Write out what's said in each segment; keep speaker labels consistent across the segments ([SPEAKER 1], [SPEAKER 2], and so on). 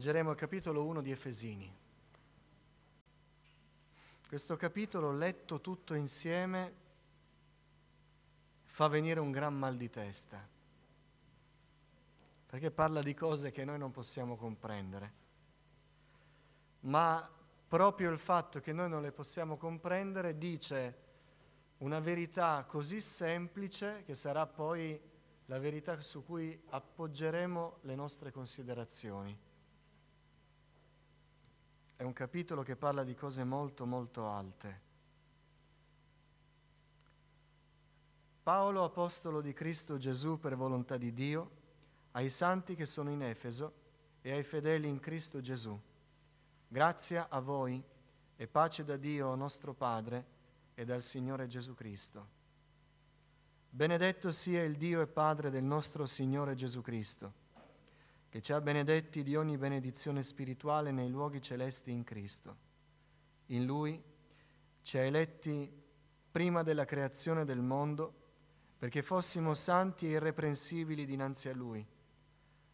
[SPEAKER 1] Leggeremo il capitolo 1 di Efesini. Questo capitolo, letto tutto insieme, fa venire un gran mal di testa, perché parla di cose che noi non possiamo comprendere. Ma proprio il fatto che noi non le possiamo comprendere dice una verità così semplice che sarà poi la verità su cui appoggeremo le nostre considerazioni. È un capitolo che parla di cose molto molto alte. Paolo, apostolo di Cristo Gesù per volontà di Dio, ai santi che sono in Efeso e ai fedeli in Cristo Gesù. Grazia a voi e pace da Dio nostro Padre e dal Signore Gesù Cristo. Benedetto sia il Dio e Padre del nostro Signore Gesù Cristo che ci ha benedetti di ogni benedizione spirituale nei luoghi celesti in Cristo. In Lui ci ha eletti prima della creazione del mondo perché fossimo santi e irreprensibili dinanzi a Lui,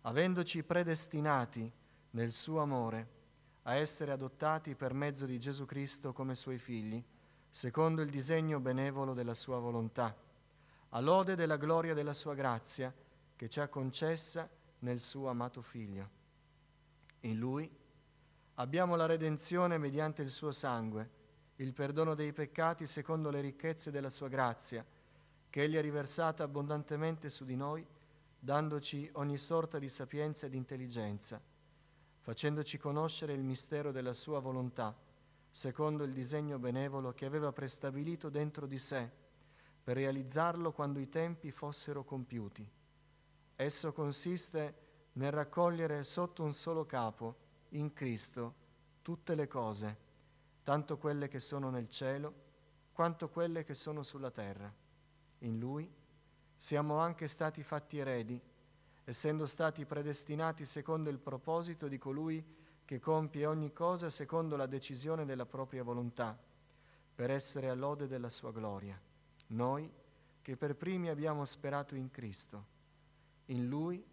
[SPEAKER 1] avendoci predestinati nel suo amore a essere adottati per mezzo di Gesù Cristo come Suoi figli, secondo il disegno benevolo della Sua volontà, a lode della gloria della Sua grazia che ci ha concessa nel suo amato Figlio. In Lui abbiamo la redenzione mediante il suo sangue, il perdono dei peccati secondo le ricchezze della sua grazia, che Egli ha riversata abbondantemente su di noi, dandoci ogni sorta di sapienza ed intelligenza, facendoci conoscere il mistero della sua volontà, secondo il disegno benevolo che aveva prestabilito dentro di sé, per realizzarlo quando i tempi fossero compiuti Esso consiste nel raccogliere sotto un solo capo, in Cristo, tutte le cose, tanto quelle che sono nel cielo quanto quelle che sono sulla terra. In Lui siamo anche stati fatti eredi, essendo stati predestinati secondo il proposito di colui che compie ogni cosa secondo la decisione della propria volontà, per essere all'ode della sua gloria. Noi che per primi abbiamo sperato in Cristo in lui,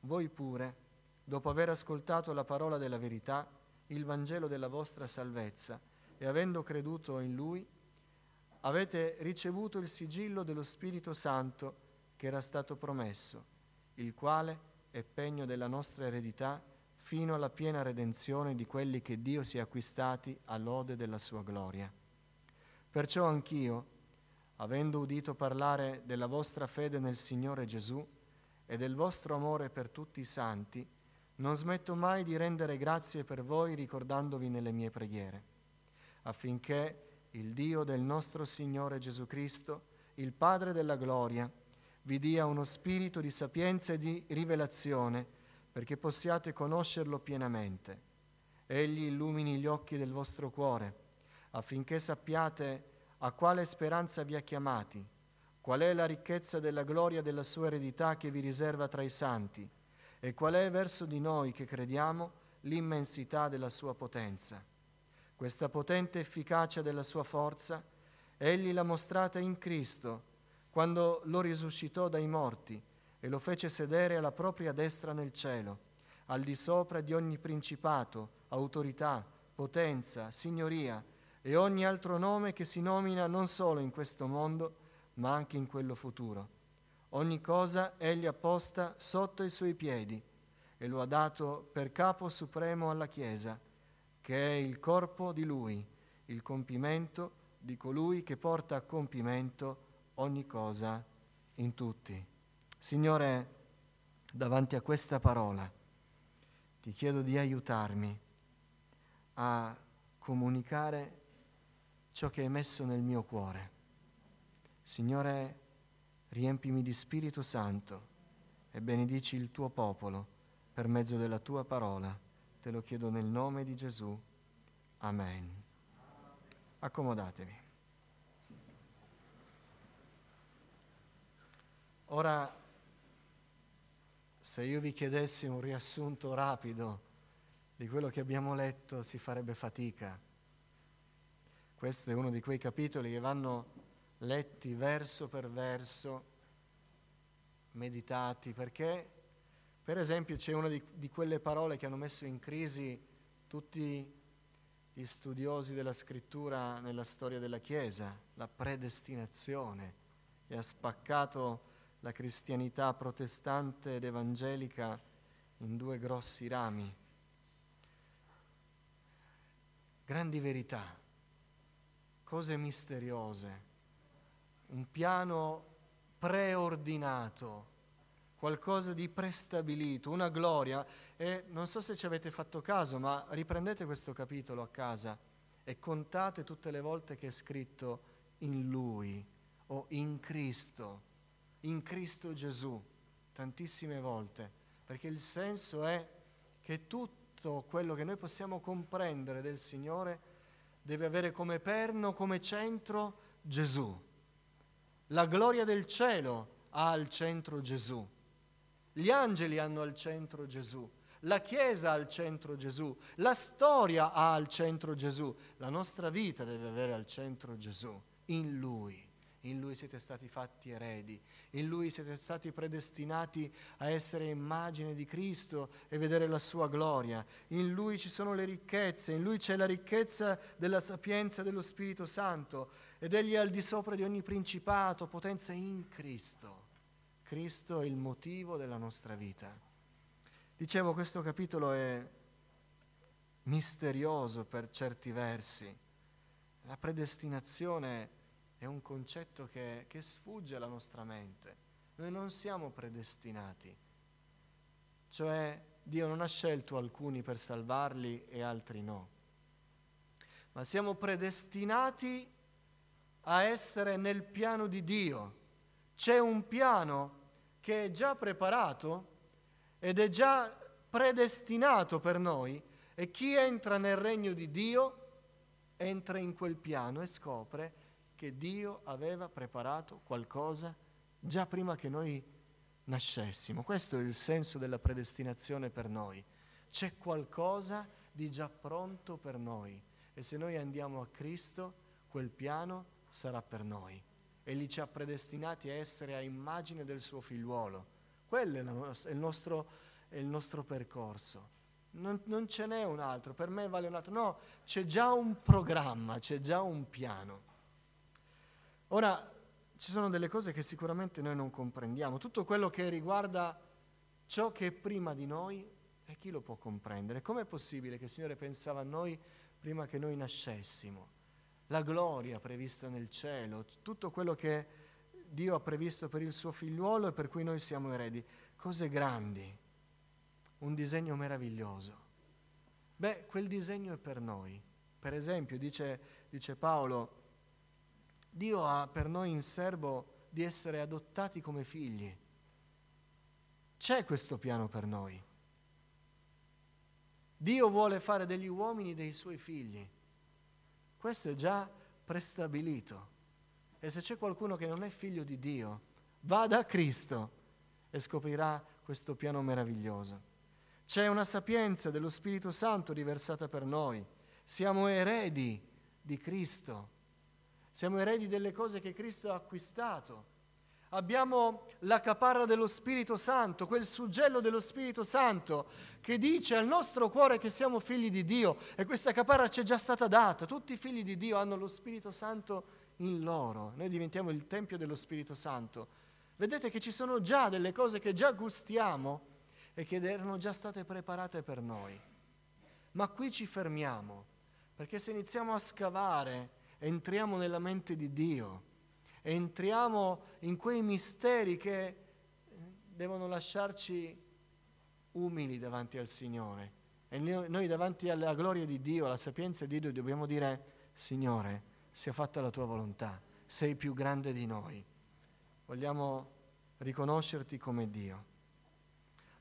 [SPEAKER 1] voi pure, dopo aver ascoltato la parola della verità, il Vangelo della vostra salvezza, e avendo creduto in lui, avete ricevuto il sigillo dello Spirito Santo che era stato promesso, il quale è pegno della nostra eredità fino alla piena redenzione di quelli che Dio si è acquistati all'ode della sua gloria. Perciò anch'io, avendo udito parlare della vostra fede nel Signore Gesù, e del vostro amore per tutti i santi, non smetto mai di rendere grazie per voi ricordandovi nelle mie preghiere, affinché il Dio del nostro Signore Gesù Cristo, il Padre della gloria, vi dia uno spirito di sapienza e di rivelazione perché possiate conoscerlo pienamente. Egli illumini gli occhi del vostro cuore, affinché sappiate a quale speranza vi ha chiamati Qual è la ricchezza della gloria della sua eredità che vi riserva tra i santi? E qual è verso di noi che crediamo l'immensità della sua potenza? Questa potente efficacia della sua forza, egli l'ha mostrata in Cristo, quando lo risuscitò dai morti e lo fece sedere alla propria destra nel cielo, al di sopra di ogni principato, autorità, potenza, signoria e ogni altro nome che si nomina non solo in questo mondo, ma anche in quello futuro. Ogni cosa egli ha posta sotto i suoi piedi e lo ha dato per capo supremo alla Chiesa, che è il corpo di lui, il compimento di colui che porta a compimento ogni cosa in tutti. Signore, davanti a questa parola ti chiedo di aiutarmi a comunicare ciò che hai messo nel mio cuore Signore, riempimi di Spirito Santo e benedici il tuo popolo per mezzo della tua parola. Te lo chiedo nel nome di Gesù. Amen. Accomodatevi. Ora, se io vi chiedessi un riassunto rapido di quello che abbiamo letto, si farebbe fatica. Questo è uno di quei capitoli che vanno letti verso per verso, meditati, perché? Per esempio c'è una di, di quelle parole che hanno messo in crisi tutti gli studiosi della scrittura nella storia della Chiesa, la predestinazione, e ha spaccato la cristianità protestante ed evangelica in due grossi rami. Grandi verità, cose misteriose, un piano preordinato, qualcosa di prestabilito, una gloria. E non so se ci avete fatto caso, ma riprendete questo capitolo a casa e contate tutte le volte che è scritto in Lui o in Cristo in Cristo Gesù, tantissime volte, perché il senso è che tutto quello che noi possiamo comprendere del Signore deve avere come perno, come centro Gesù. La gloria del cielo ha al centro Gesù. Gli angeli hanno al centro Gesù. La Chiesa ha al centro Gesù. La storia ha al centro Gesù. La nostra vita deve avere al centro Gesù. In Lui. In Lui siete stati fatti eredi, in Lui siete stati predestinati a essere immagine di Cristo e vedere la sua gloria. In Lui ci sono le ricchezze, in Lui c'è la ricchezza della sapienza dello Spirito Santo ed Egli è al di sopra di ogni principato, potenza in Cristo. Cristo è il motivo della nostra vita. Dicevo, questo capitolo è misterioso per certi versi. La predestinazione è un concetto che, che sfugge alla nostra mente. Noi non siamo predestinati, cioè Dio non ha scelto alcuni per salvarli e altri no, ma siamo predestinati a essere nel piano di Dio. C'è un piano che è già preparato ed è già predestinato per noi e chi entra nel regno di Dio entra in quel piano e scopre che Dio aveva preparato qualcosa già prima che noi nascessimo. Questo è il senso della predestinazione per noi. C'è qualcosa di già pronto per noi e se noi andiamo a Cristo, quel piano sarà per noi. Egli ci ha predestinati a essere a immagine del suo figliuolo. Quello è, il nostro, è il nostro percorso. Non, non, ce n'è un altro, per me vale un altro. No, c'è già un programma, c'è già un piano. Ora, ci sono delle cose che sicuramente noi non comprendiamo. Tutto quello che riguarda ciò che è prima di noi, e chi lo può comprendere? Com'è possibile che il Signore pensava a noi prima che noi nascessimo? La gloria prevista nel cielo, tutto quello che Dio ha previsto per il suo figliuolo e per cui noi siamo eredi. Cose grandi, un disegno meraviglioso. Beh, quel disegno è per noi. Per esempio, dice, dice Paolo, Dio ha per noi in serbo di essere adottati come figli. C'è questo piano per noi. Dio vuole fare degli uomini dei suoi figli. Questo è già prestabilito. E se c'è qualcuno che non è figlio di Dio, va da Cristo e scoprirà questo piano meraviglioso. C'è una sapienza dello Spirito Santo riversata per noi. Siamo eredi di Cristo siamo eredi delle cose che Cristo ha acquistato. Abbiamo la caparra dello Spirito Santo, quel suggello dello Spirito Santo che dice al nostro cuore che siamo figli di Dio e questa caparra ci è già stata data. Tutti i figli di Dio hanno lo Spirito Santo in loro. Noi diventiamo il Tempio dello Spirito Santo. Vedete che ci sono già delle cose che già gustiamo e che erano già state preparate per noi. Ma qui ci fermiamo, perché se iniziamo a scavare entriamo nella mente di Dio, entriamo in quei misteri che eh, devono lasciarci umili davanti al Signore. E noi davanti alla gloria di Dio, alla sapienza di Dio, dobbiamo dire, Signore, sia fatta la tua volontà, sei più grande di noi. Vogliamo riconoscerti come Dio.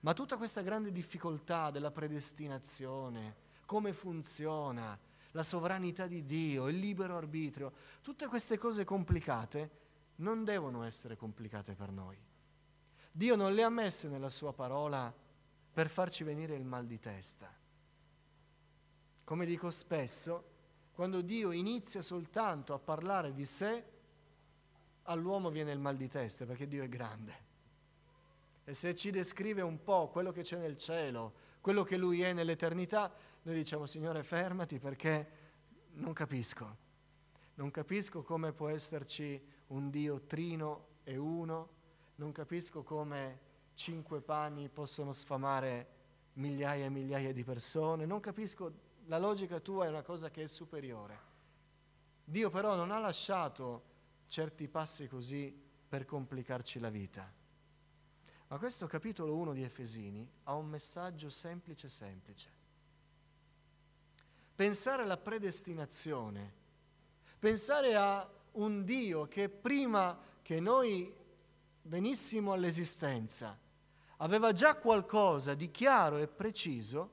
[SPEAKER 1] Ma tutta questa grande difficoltà della predestinazione, come funziona, la sovranità di Dio, il libero arbitrio, tutte queste cose complicate non devono essere complicate per noi. Dio non le ha messe nella sua parola per farci venire il mal di testa. Come dico spesso, quando Dio inizia soltanto a parlare di sé, all'uomo viene il mal di testa perché Dio è grande. E se ci descrive un po' quello che c'è nel cielo, quello che Lui è nell'eternità, noi diciamo Signore fermati perché non capisco. Non capisco come può esserci un Dio trino e uno, non capisco come cinque pani possono sfamare migliaia e migliaia di persone, non capisco, la logica tua è una cosa che è superiore. Dio però non ha lasciato certi passi così per complicarci la vita. Ma questo capitolo 1 di Efesini ha un messaggio semplice semplice. Pensare alla predestinazione, pensare a un Dio che prima che noi venissimo all'esistenza aveva già qualcosa di chiaro e preciso,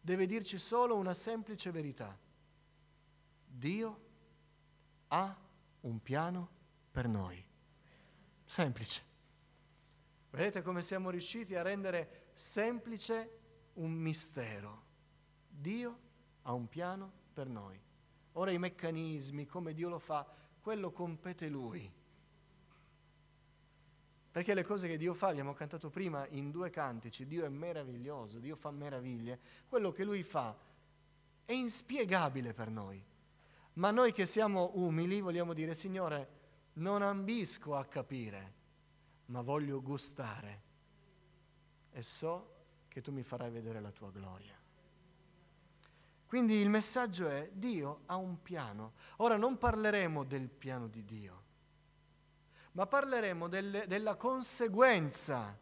[SPEAKER 1] deve dirci solo una semplice verità. Dio ha un piano per noi. Semplice. Vedete come siamo riusciti a rendere semplice un mistero. Dio ha un piano per noi. Ora i meccanismi, come Dio lo fa, quello compete Lui. Perché le cose che Dio fa, abbiamo cantato prima in due cantici, Dio è meraviglioso, Dio fa meraviglie, quello che Lui fa è inspiegabile per noi. Ma noi che siamo umili vogliamo dire, Signore, non ambisco a capire, ma voglio gustare e so che tu mi farai vedere la tua gloria. Quindi il messaggio è Dio ha un piano. Ora non parleremo del piano di Dio, ma parleremo delle, della conseguenza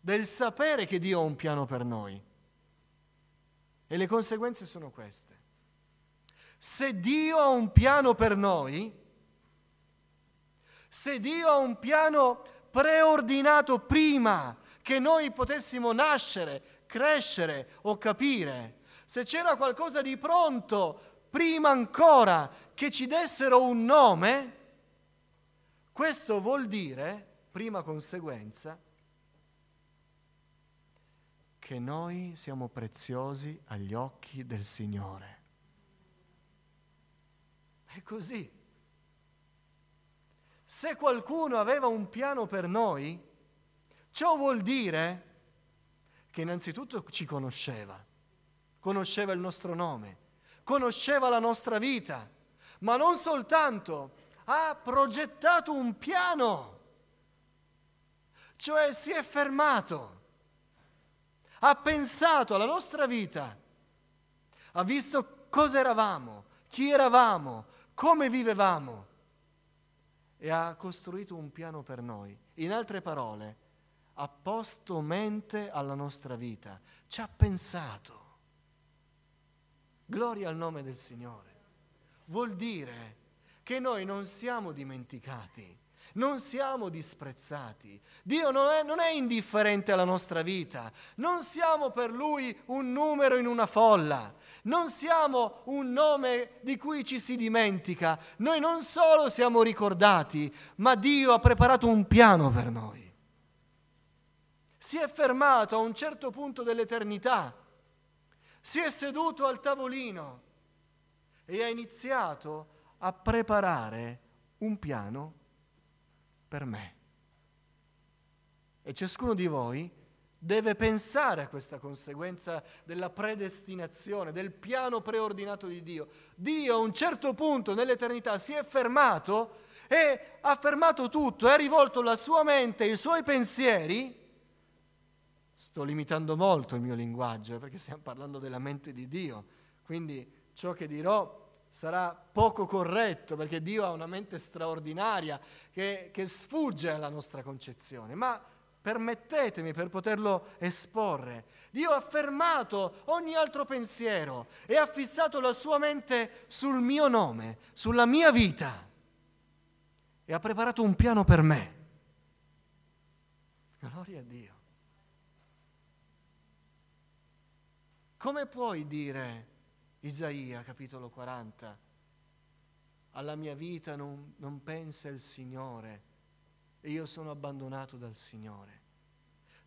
[SPEAKER 1] del sapere che Dio ha un piano per noi. E le conseguenze sono queste. Se Dio ha un piano per noi, se Dio ha un piano preordinato prima che noi potessimo nascere, crescere o capire, se c'era qualcosa di pronto prima ancora che ci dessero un nome, questo vuol dire, prima conseguenza, che noi siamo preziosi agli occhi del Signore. È così. Se qualcuno aveva un piano per noi, ciò vuol dire che innanzitutto ci conosceva, conosceva il nostro nome, conosceva la nostra vita, ma non soltanto, ha progettato un piano, cioè si è fermato, ha pensato alla nostra vita, ha visto cosa eravamo, chi eravamo, come vivevamo e ha costruito un piano per noi. In altre parole, ha posto mente alla nostra vita, ci ha pensato. Gloria al nome del Signore. Vuol dire che noi non siamo dimenticati, non siamo disprezzati. Dio non è, non è, indifferente alla nostra vita, non siamo per Lui un numero in una folla, non siamo un nome di cui ci si dimentica. Noi non solo siamo ricordati, ma Dio ha preparato un piano per noi. Si è fermato a un certo punto dell'eternità, si è seduto al tavolino e ha iniziato a preparare un piano per me. E ciascuno di voi deve pensare a questa conseguenza della predestinazione, del piano preordinato di Dio. Dio a un certo punto nell'eternità si è fermato e ha fermato tutto, ha rivolto la sua mente, i suoi pensieri. Sto limitando molto il mio linguaggio eh, perché stiamo parlando della mente di Dio, quindi ciò che dirò sarà poco corretto perché Dio ha una mente straordinaria che, che sfugge alla nostra concezione, ma permettetemi per poterlo esporre. Dio ha fermato ogni altro pensiero e ha fissato la sua mente sul mio nome, sulla mia vita e ha preparato un piano per me. Gloria a Dio. Come puoi dire, Isaia capitolo 40, alla mia vita non, non pensa il Signore? e io sono abbandonato dal Signore.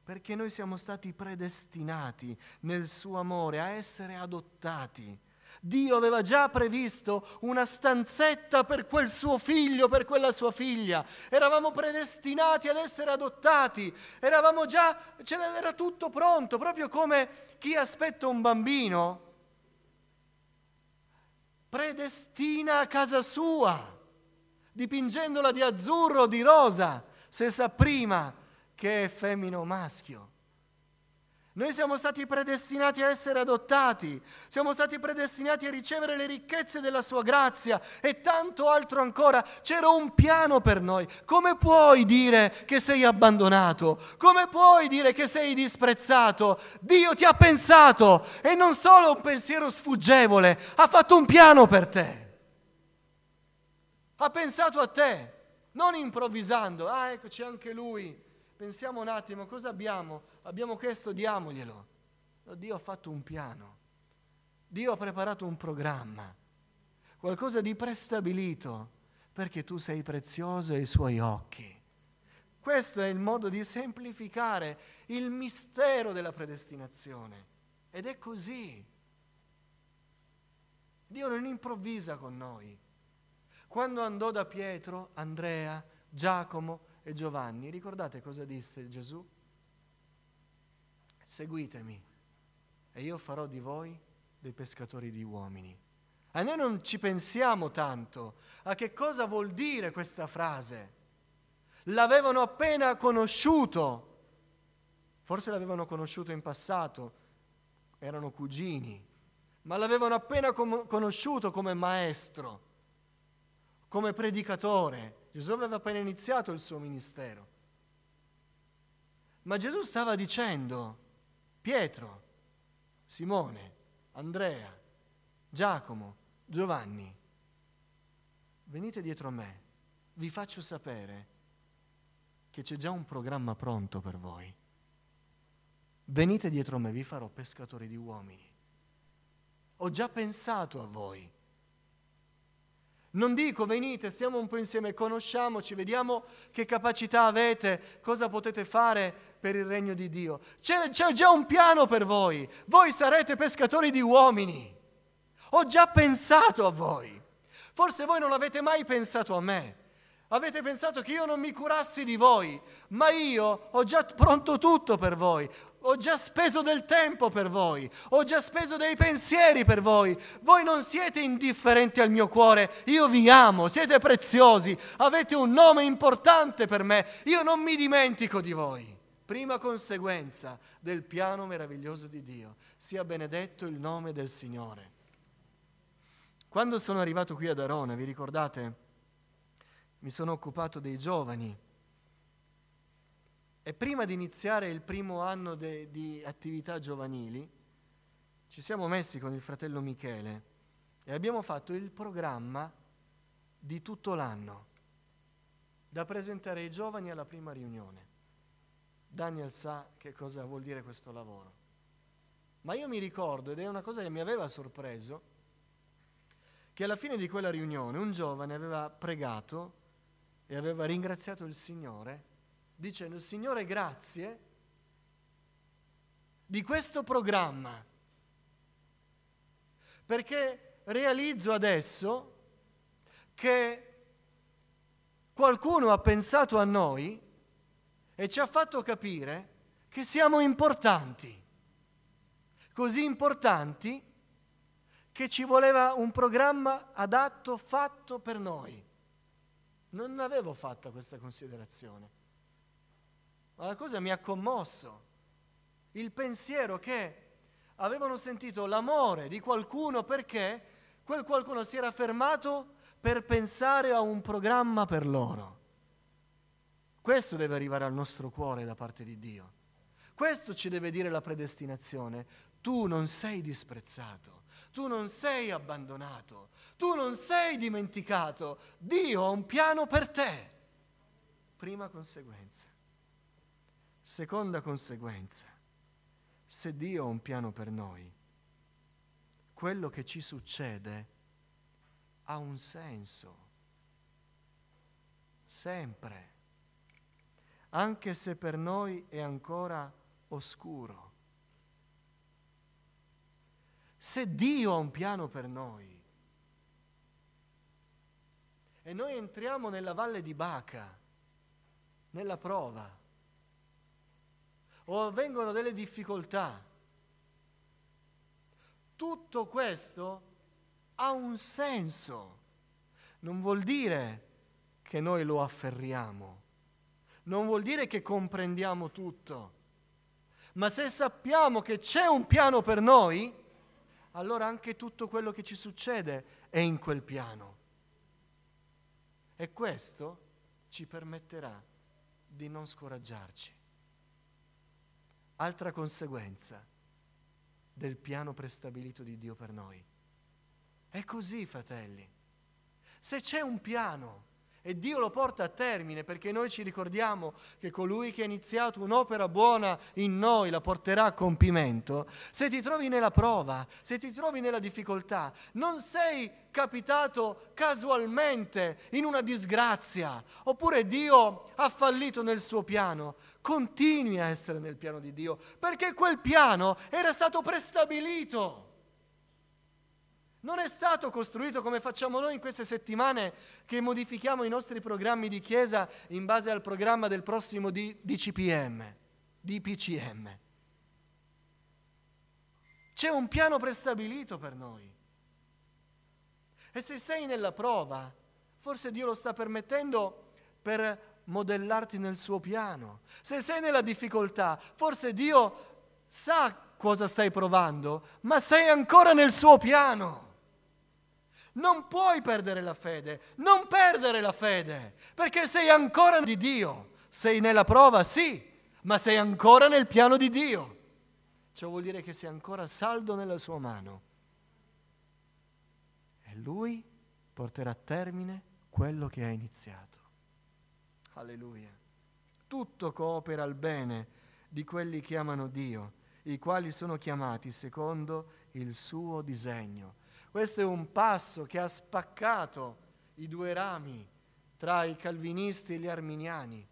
[SPEAKER 1] Perché noi siamo stati predestinati nel suo amore a essere adottati, Dio aveva già previsto una stanzetta per quel suo figlio, per quella sua figlia. Eravamo predestinati ad essere adottati, eravamo già, era tutto pronto, proprio come chi aspetta un bambino predestina a casa sua, dipingendola di azzurro o di rosa, se sa prima che è femmina o maschio. Noi siamo stati predestinati a essere adottati, siamo stati predestinati a ricevere le ricchezze della sua grazia e tanto altro ancora. C'era un piano per noi. Come puoi dire che sei abbandonato? Come puoi dire che sei disprezzato? Dio ti ha pensato e non solo un pensiero sfuggevole, ha fatto un piano per te. Ha pensato a te, non improvvisando. Ah, eccoci anche lui pensiamo un attimo, cosa abbiamo? Abbiamo questo, diamoglielo. Dio ha fatto un piano, Dio ha preparato un programma, qualcosa di prestabilito, perché tu sei prezioso ai suoi occhi. Questo è il modo di semplificare il mistero della predestinazione. Ed è così. Dio non improvvisa con noi. Quando andò da Pietro, Andrea, Giacomo, e Giovanni, ricordate cosa disse Gesù? Seguitemi e io farò di voi dei pescatori di uomini. A noi non ci pensiamo tanto a che cosa vuol dire questa frase. L'avevano appena conosciuto, forse l'avevano conosciuto in passato, erano cugini, ma l'avevano appena com- conosciuto come maestro, come predicatore, Gesù aveva appena iniziato il suo ministero. Ma Gesù stava dicendo, Pietro, Simone, Andrea, Giacomo, Giovanni, venite dietro a me, vi faccio sapere che c'è già un programma pronto per voi. Venite dietro a me, vi farò pescatori di uomini. Ho già pensato a voi. Non dico venite, stiamo un po' insieme, conosciamoci, vediamo che capacità avete, cosa potete fare per il regno di Dio. C'è, c'è, già un piano per voi, voi sarete pescatori di uomini. Ho già pensato a voi. Forse voi non avete mai pensato a me. Avete pensato che io non mi curassi di voi, ma io ho già pronto tutto per voi ho già speso del tempo per voi, ho già speso dei pensieri per voi. Voi non siete indifferenti al mio cuore, io vi amo, siete preziosi, avete un nome importante per me, io non mi dimentico di voi. Prima conseguenza del piano meraviglioso di Dio, sia benedetto il nome del Signore. Quando sono arrivato qui ad Arona, vi ricordate, mi sono occupato dei giovani e prima di iniziare il primo anno de, di attività giovanili, ci siamo messi con il fratello Michele e abbiamo fatto il programma di tutto l'anno da presentare ai giovani alla prima riunione. Daniel sa che cosa vuol dire questo lavoro. Ma io mi ricordo, ed è una cosa che mi aveva sorpreso, che alla fine di quella riunione un giovane aveva pregato e aveva ringraziato il Signore dicendo Signore grazie di questo programma, perché realizzo adesso che qualcuno ha pensato a noi e ci ha fatto capire che siamo importanti, così importanti che ci voleva un programma adatto fatto per noi. Non avevo fatto questa considerazione. Ma la cosa mi ha commosso. Il pensiero che avevano sentito l'amore di qualcuno perché quel qualcuno si era fermato per pensare a un programma per loro. Questo deve arrivare al nostro cuore da parte di Dio. Questo ci deve dire la predestinazione. Tu non sei disprezzato, tu non sei abbandonato, tu non sei dimenticato. Dio ha un piano per te. Prima conseguenza. Seconda conseguenza, se Dio ha un piano per noi, quello che ci succede ha un senso, sempre, anche se per noi è ancora oscuro. Se Dio ha un piano per noi e noi entriamo nella valle di Baca, nella prova, o avvengono delle difficoltà, tutto questo ha un senso. Non vuol dire che noi lo afferriamo, non vuol dire che comprendiamo tutto, ma se sappiamo che c'è un piano per noi, allora anche tutto quello che ci succede è in quel piano. E questo ci permetterà di non scoraggiarci. Altra conseguenza del piano prestabilito di Dio per noi. È così, fratelli. Se c'è un piano e Dio lo porta a termine perché noi ci ricordiamo che colui che ha iniziato un'opera buona in noi la porterà a compimento, se ti trovi nella prova, se ti trovi nella difficoltà, non sei capitato casualmente in una disgrazia, oppure Dio ha fallito nel suo piano, continui a essere nel piano di Dio, perché quel piano era stato prestabilito. Non è stato costruito come facciamo noi in queste settimane che modifichiamo i nostri programmi di chiesa in base al programma del prossimo DCPM, DPCM. C'è un piano prestabilito per noi. E se sei nella prova, forse Dio lo sta permettendo per modellarti nel suo piano. Se sei nella difficoltà, forse Dio sa cosa stai provando, ma sei ancora nel suo piano. Non puoi perdere la fede, non perdere la fede, perché sei ancora di Dio. Sei nella prova, sì, ma sei ancora nel piano di Dio. Ciò vuol dire che sei ancora saldo nella sua mano. E lui porterà a termine quello che ha iniziato. Alleluia. Tutto coopera al bene di quelli che amano Dio, i quali sono chiamati secondo il suo disegno. Questo è un passo che ha spaccato i due rami tra i calvinisti e gli arminiani.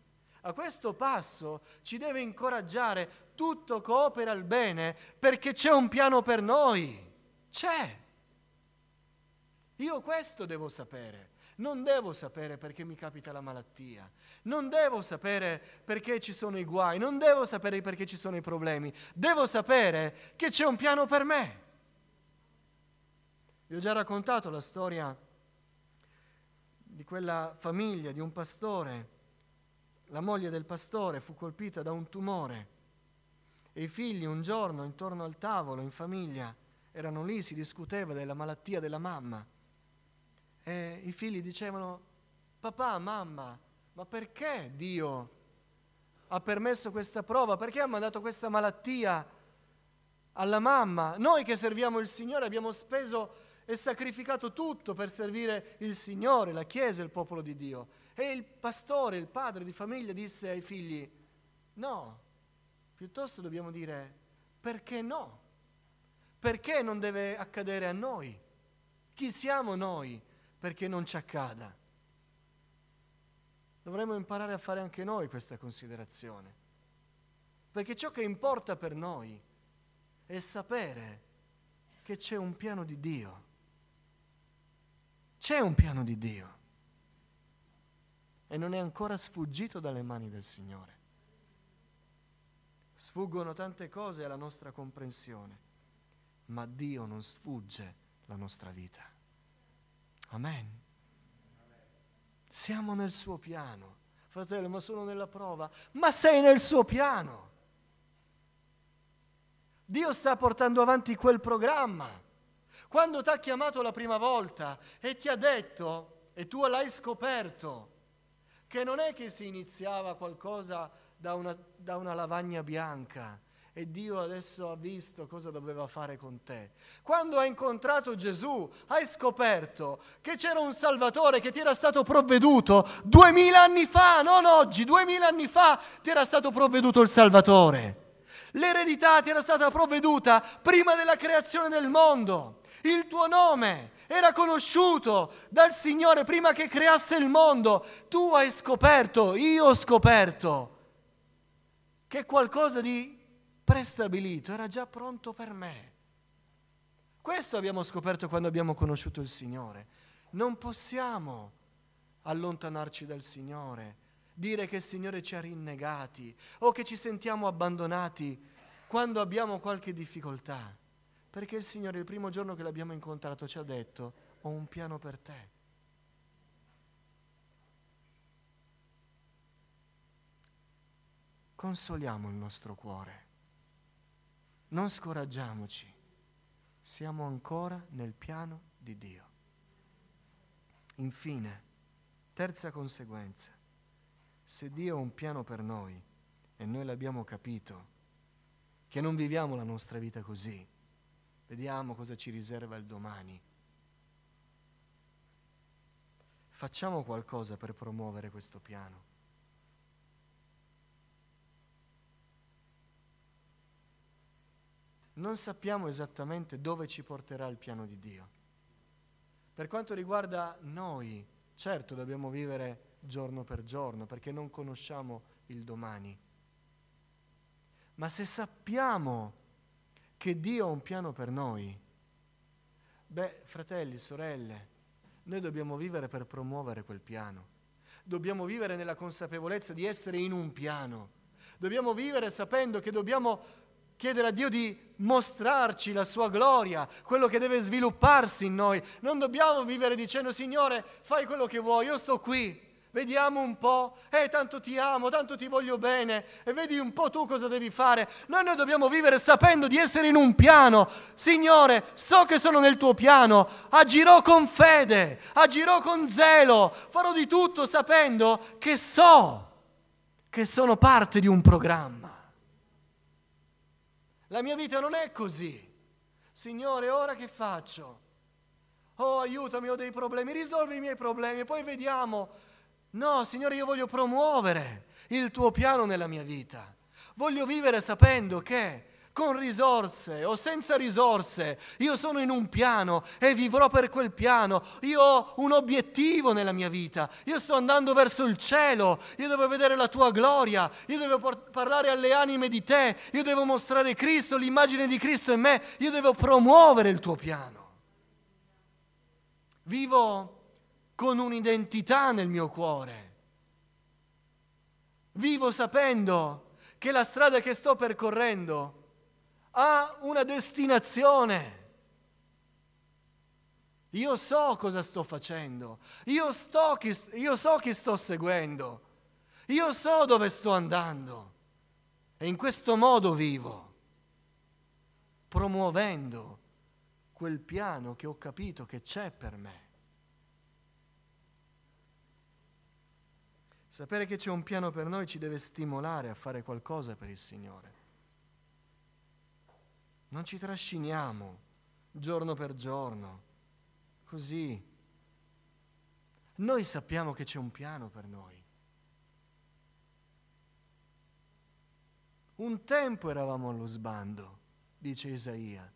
[SPEAKER 1] A questo passo ci deve incoraggiare, tutto coopera al bene perché c'è un piano per noi. C'è. Io questo devo sapere. Non devo sapere perché mi capita la malattia, non devo sapere perché ci sono i guai, non devo sapere perché ci sono i problemi, devo sapere che c'è un piano per me. Vi ho già raccontato la storia di quella famiglia, di un pastore. La moglie del pastore fu colpita da un tumore e i figli un giorno intorno al tavolo in famiglia erano lì, si discuteva della malattia della mamma e i figli dicevano, papà, mamma, ma perché Dio ha permesso questa prova? Perché ha mandato questa malattia alla mamma? Noi che serviamo il Signore abbiamo speso e sacrificato tutto per servire il Signore, la Chiesa, il popolo di Dio. E il pastore, il padre di famiglia disse ai figli, no, piuttosto dobbiamo dire, perché no? Perché non deve accadere a noi? Chi siamo noi perché non ci accada? Dovremmo imparare a fare anche noi questa considerazione. Perché ciò che importa per noi è sapere che c'è un piano di Dio c'è un piano di Dio e non è ancora sfuggito dalle mani del Signore. Sfuggono tante cose alla nostra comprensione, ma Dio non sfugge la nostra vita. Amen. Siamo nel suo piano. Fratello, ma sono nella prova. Ma sei nel suo piano. Dio sta portando avanti quel programma. Quando ti ha chiamato la prima volta e ti ha detto, e tu l'hai scoperto, che non è che si iniziava qualcosa da una, da una lavagna bianca, e Dio adesso ha visto cosa doveva fare con te. Quando hai incontrato Gesù, hai scoperto che c'era un Salvatore che ti era stato provveduto duemila anni fa, non oggi, duemila anni fa ti era stato provveduto il Salvatore. L'eredità ti era stata provveduta prima della creazione del mondo il tuo nome era conosciuto dal Signore prima che creasse il mondo. Tu hai scoperto, io ho scoperto, che qualcosa di prestabilito era già pronto per me. Questo abbiamo scoperto quando abbiamo conosciuto il Signore. Non possiamo allontanarci dal Signore, dire che il Signore ci ha rinnegati o che ci sentiamo abbandonati quando abbiamo qualche difficoltà. Perché il Signore il primo giorno che l'abbiamo incontrato ci ha detto, ho un piano per te. Consoliamo il nostro cuore, non scoraggiamoci, siamo ancora nel piano di Dio. Infine, terza conseguenza, se Dio ha un piano per noi e noi l'abbiamo capito, che non viviamo la nostra vita così, vediamo cosa ci riserva il domani. Facciamo qualcosa per promuovere questo piano. non sappiamo esattamente dove ci porterà il piano di Dio. Per quanto riguarda noi, certo dobbiamo vivere giorno per giorno perché non conosciamo il domani. Ma se sappiamo che Dio ha un piano per noi, beh, fratelli, sorelle, noi dobbiamo vivere per promuovere quel piano. Dobbiamo vivere nella consapevolezza di essere in un piano. Dobbiamo vivere sapendo che dobbiamo chiedere a Dio di mostrarci la sua gloria, quello che deve svilupparsi in noi. Non dobbiamo vivere dicendo Signore, fai quello che vuoi, io sto qui. Vediamo un po', eh tanto ti amo, tanto ti voglio bene e vedi un po' tu cosa devi fare. Noi, noi dobbiamo vivere sapendo di essere in un piano. Signore, so che sono nel tuo piano, agirò con fede, agirò con zelo, farò di tutto sapendo che so che sono parte di un programma. La mia vita non è così. Signore, ora che faccio? Oh, aiutami, ho dei problemi, risolvi i miei problemi, poi vediamo. No, Signore, io voglio promuovere il tuo piano nella mia vita. Voglio vivere sapendo che con risorse o senza risorse, io sono in un piano e vivrò per quel piano, io ho un obiettivo nella mia vita, io sto andando verso il cielo, io devo vedere la tua gloria, io devo por- parlare alle anime di te, io devo mostrare Cristo, l'immagine di Cristo in me, io devo promuovere il tuo piano. Vivo con un'identità nel mio cuore, vivo sapendo che la strada che sto percorrendo ha una destinazione. Io so cosa sto facendo, io, sto chi, io so chi sto seguendo, io so dove sto andando e in questo modo vivo, promuovendo quel piano che ho capito che c'è per me. Sapere che c'è un piano per noi ci deve stimolare a fare qualcosa per il Signore. Non ci trasciniamo giorno per giorno, così. Noi sappiamo che c'è un piano per noi. Un tempo eravamo allo sbando, dice Isaia,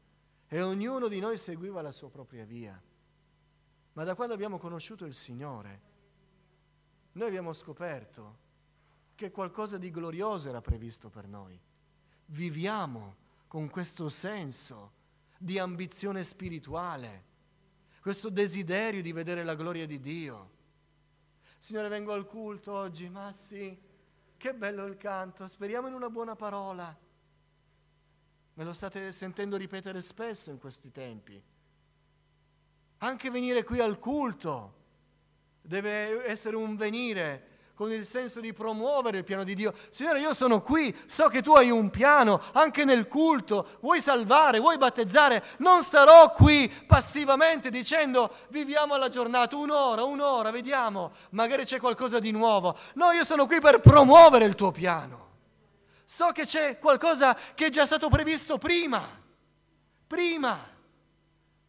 [SPEAKER 1] e ognuno di noi seguiva la sua propria via. Ma da quando abbiamo conosciuto il Signore, noi abbiamo scoperto che qualcosa di glorioso era previsto per noi. Viviamo con questo senso di ambizione spirituale, questo desiderio di vedere la gloria di Dio. Signore, vengo al culto oggi, ma sì, che bello il canto, speriamo in una buona parola. Me lo state sentendo ripetere spesso in questi tempi. Anche venire qui al culto deve essere un venire con il senso di promuovere il piano di Dio. Signore, io sono qui, so che tu hai un piano, anche nel culto, vuoi salvare, vuoi battezzare, non starò qui passivamente dicendo viviamo la giornata, un'ora, un'ora, vediamo, magari c'è qualcosa di nuovo. No, io sono qui per promuovere il tuo piano. So che c'è qualcosa che è già stato previsto prima, prima.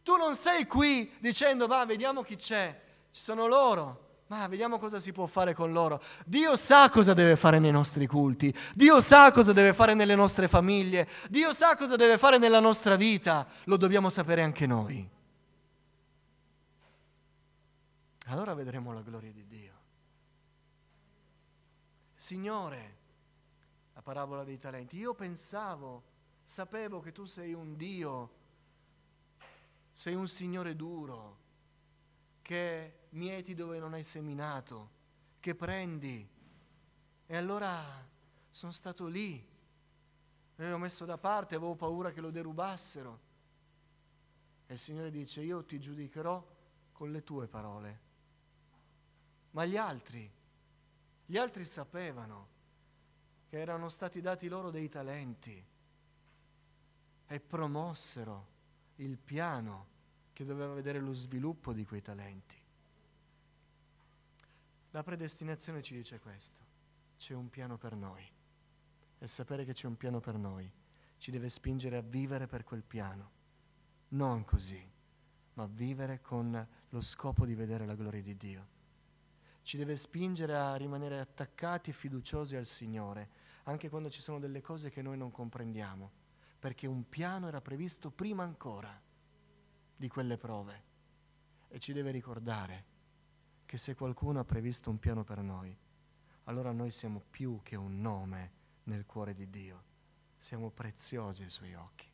[SPEAKER 1] Tu non sei qui dicendo va, vediamo chi c'è, ci sono loro ma vediamo cosa si può fare con loro. Dio sa cosa deve fare nei nostri culti, Dio sa cosa deve fare nelle nostre famiglie, Dio sa cosa deve fare nella nostra vita, lo dobbiamo sapere anche noi. Allora vedremo la gloria di Dio. Signore, la parabola dei talenti, io pensavo, sapevo che tu sei un Dio sei un Signore duro, che mieti dove non hai seminato, che prendi. E allora sono stato lì, l'avevo messo da parte, avevo paura che lo derubassero. E il Signore dice, io ti giudicherò con le tue parole. Ma gli altri, gli altri sapevano che erano stati dati loro dei talenti e promossero il piano che doveva vedere lo sviluppo di quei talenti. La predestinazione ci dice questo, c'è un piano per noi. E sapere che c'è un piano per noi ci deve spingere a vivere per quel piano, non così, ma vivere con lo scopo di vedere la gloria di Dio. Ci deve spingere a rimanere attaccati e fiduciosi al Signore, anche quando ci sono delle cose che noi non comprendiamo, perché un piano era previsto prima ancora di quelle prove. E ci deve ricordare che se qualcuno ha previsto un piano per noi, allora noi siamo più che un nome nel cuore di Dio, siamo preziosi ai suoi occhi.